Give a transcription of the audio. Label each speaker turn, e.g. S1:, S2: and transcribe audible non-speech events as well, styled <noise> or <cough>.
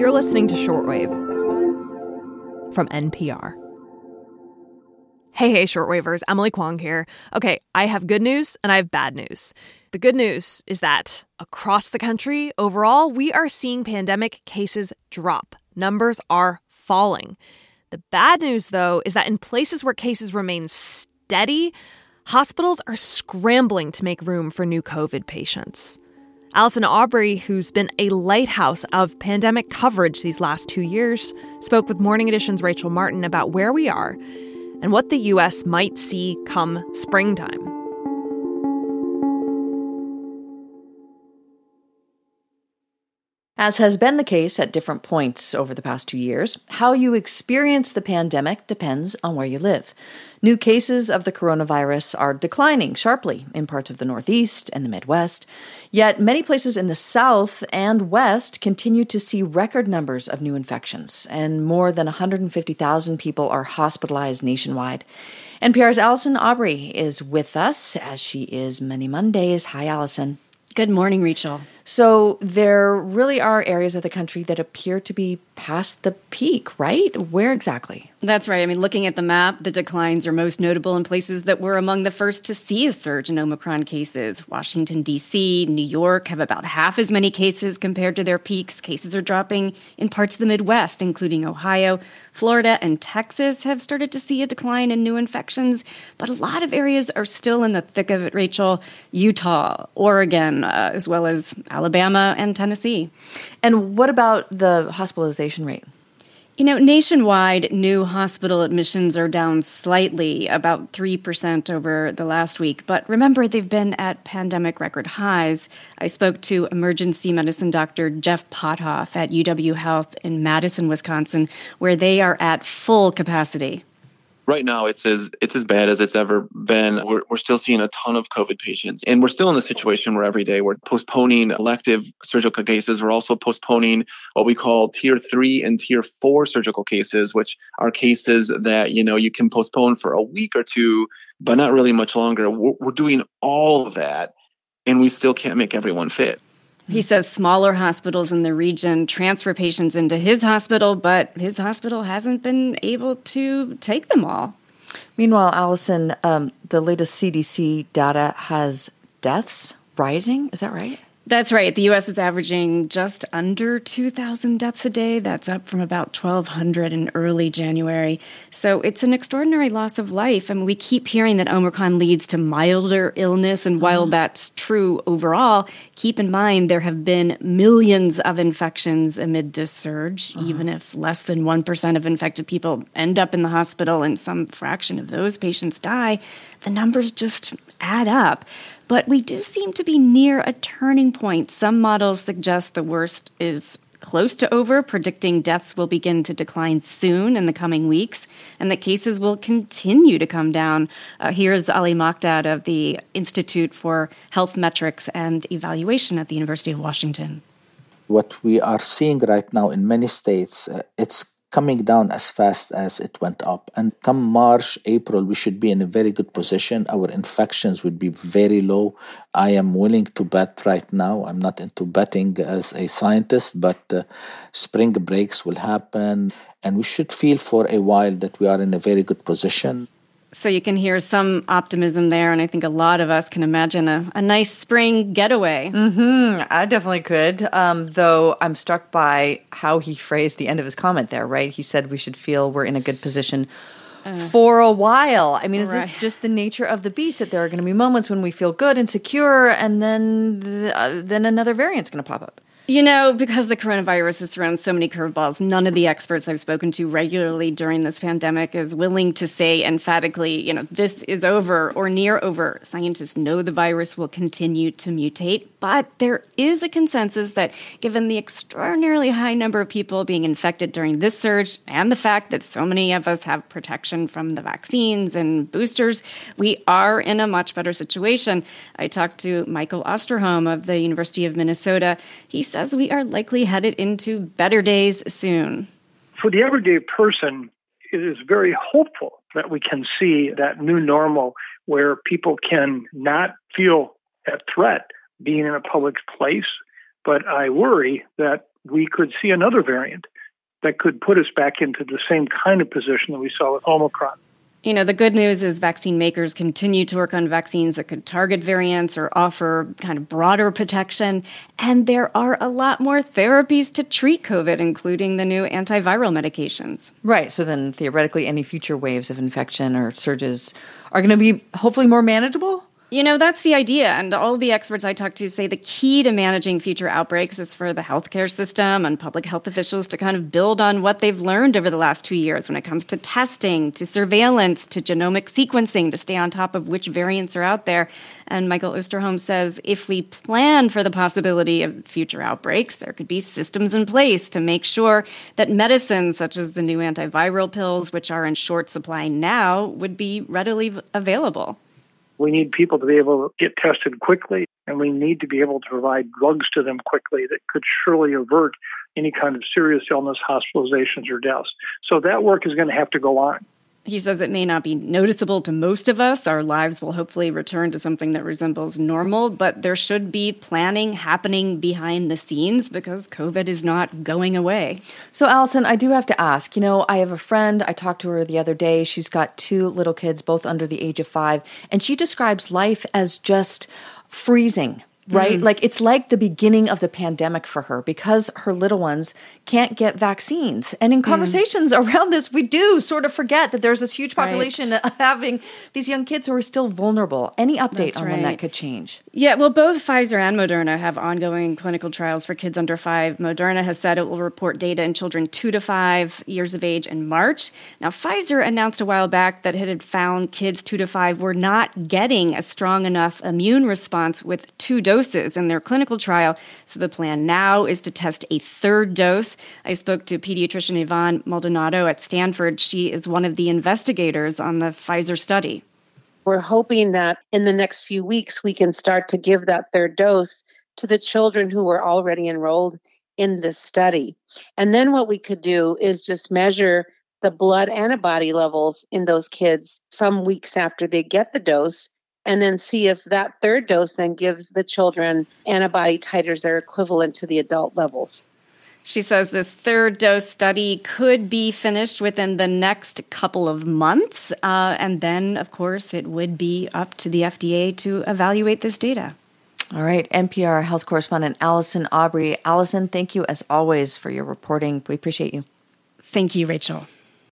S1: You're listening to Shortwave from NPR. Hey, hey, shortwavers. Emily Kwong here. Okay, I have good news and I have bad news. The good news is that across the country, overall, we are seeing pandemic cases drop. Numbers are falling. The bad news, though, is that in places where cases remain steady, hospitals are scrambling to make room for new COVID patients. Allison Aubrey, who's been a lighthouse of pandemic coverage these last two years, spoke with Morning Edition's Rachel Martin about where we are and what the U.S. might see come springtime.
S2: As has been the case at different points over the past two years, how you experience the pandemic depends on where you live. New cases of the coronavirus are declining sharply in parts of the Northeast and the Midwest, yet many places in the South and West continue to see record numbers of new infections, and more than 150,000 people are hospitalized nationwide. NPR's Allison Aubrey is with us, as she is many Mondays. Hi, Allison.
S3: Good morning, Rachel.
S2: So, there really are areas of the country that appear to be past the peak, right? Where exactly?
S3: That's right. I mean, looking at the map, the declines are most notable in places that were among the first to see a surge in Omicron cases. Washington, D.C., New York have about half as many cases compared to their peaks. Cases are dropping in parts of the Midwest, including Ohio. Florida and Texas have started to see a decline in new infections, but a lot of areas are still in the thick of it, Rachel. Utah, Oregon, uh, as well as Alabama and Tennessee.
S2: And what about the hospitalization rate?
S3: You know, nationwide, new hospital admissions are down slightly, about 3% over the last week. But remember, they've been at pandemic record highs. I spoke to emergency medicine doctor Jeff Pothof at UW Health in Madison, Wisconsin, where they are at full capacity
S4: right now it's as it's as bad as it's ever been. We're, we're still seeing a ton of COVID patients, and we're still in the situation where every day we're postponing elective surgical cases. We're also postponing what we call tier three and tier four surgical cases, which are cases that you know you can postpone for a week or two, but not really much longer. We're, we're doing all of that, and we still can't make everyone fit.
S3: He says smaller hospitals in the region transfer patients into his hospital, but his hospital hasn't been able to take them all.
S2: Meanwhile, Allison, um, the latest CDC data has deaths rising. Is that right?
S3: That's right. The U.S. is averaging just under 2,000 deaths a day. That's up from about 1,200 in early January. So it's an extraordinary loss of life. I mean, we keep hearing that Omicron leads to milder illness. And while mm-hmm. that's true overall, keep in mind there have been millions of infections amid this surge. Uh-huh. Even if less than 1% of infected people end up in the hospital and some fraction of those patients die, the numbers just add up. But we do seem to be near a turning point. Some models suggest the worst is close to over, predicting deaths will begin to decline soon in the coming weeks, and that cases will continue to come down. Uh, here's Ali Mokdad of the Institute for Health Metrics and Evaluation at the University of Washington.
S5: What we are seeing right now in many states, uh, it's coming down as fast as it went up. And come March, April, we should be in a very good position. Our infections would be very low. I am willing to bet right now. I'm not into betting as a scientist, but uh, spring breaks will happen. And we should feel for a while that we are in a very good position.
S3: So you can hear some optimism there, and I think a lot of us can imagine a, a nice spring getaway.
S2: Mm-hmm. I definitely could. Um, though I'm struck by how he phrased the end of his comment there. Right? He said we should feel we're in a good position. Uh, for a while. I mean, is right. this just the nature of the beast that there are going to be moments when we feel good and secure, and then the, uh, then another variant's going to pop up?
S3: You know, because the coronavirus has thrown so many curveballs, none of the experts I've spoken to regularly during this pandemic is willing to say emphatically, you know, this is over or near over. Scientists know the virus will continue to mutate, but there is a consensus that given the extraordinarily high number of people being infected during this surge and the fact that so many of us have protection from the vaccines and boosters, we are in a much better situation. I talked to Michael Osterholm of the University of Minnesota. He said says we are likely headed into better days soon.
S6: For the everyday person, it is very hopeful that we can see that new normal where people can not feel at threat being in a public place. But I worry that we could see another variant that could put us back into the same kind of position that we saw with Omicron.
S3: You know, the good news is vaccine makers continue to work on vaccines that could target variants or offer kind of broader protection. And there are a lot more therapies to treat COVID, including the new antiviral medications.
S2: Right. So then theoretically, any future waves of infection or surges are going to be hopefully more manageable?
S3: You know, that's the idea. And all the experts I talk to say the key to managing future outbreaks is for the healthcare system and public health officials to kind of build on what they've learned over the last two years when it comes to testing, to surveillance, to genomic sequencing to stay on top of which variants are out there. And Michael Osterholm says if we plan for the possibility of future outbreaks, there could be systems in place to make sure that medicines such as the new antiviral pills, which are in short supply now, would be readily available.
S6: We need people to be able to get tested quickly, and we need to be able to provide drugs to them quickly that could surely avert any kind of serious illness, hospitalizations, or deaths. So that work is going to have to go on.
S3: He says it may not be noticeable to most of us. Our lives will hopefully return to something that resembles normal, but there should be planning happening behind the scenes because COVID is not going away.
S2: So, Allison, I do have to ask you know, I have a friend, I talked to her the other day. She's got two little kids, both under the age of five, and she describes life as just freezing right? Mm-hmm. Like it's like the beginning of the pandemic for her because her little ones can't get vaccines. And in mm. conversations mm. <laughs> around this, we do sort of forget that there's this huge population right. <laughs> having these young kids who are still vulnerable. Any update That's on right. when that could change?
S3: Yeah, well, both Pfizer and Moderna have ongoing clinical trials for kids under five. Moderna has said it will report data in children two to five years of age in March. Now, Pfizer announced a while back that it had found kids two to five were not getting a strong enough immune response with two doses doses in their clinical trial. So the plan now is to test a third dose. I spoke to pediatrician Yvonne Maldonado at Stanford. She is one of the investigators on the Pfizer study.
S7: We're hoping that in the next few weeks we can start to give that third dose to the children who were already enrolled in this study. And then what we could do is just measure the blood antibody levels in those kids some weeks after they get the dose and then see if that third dose then gives the children antibody titers that are equivalent to the adult levels.
S3: She says this third dose study could be finished within the next couple of months. Uh, and then, of course, it would be up to the FDA to evaluate this data.
S2: All right. NPR health correspondent Allison Aubrey. Allison, thank you as always for your reporting. We appreciate you.
S3: Thank you, Rachel.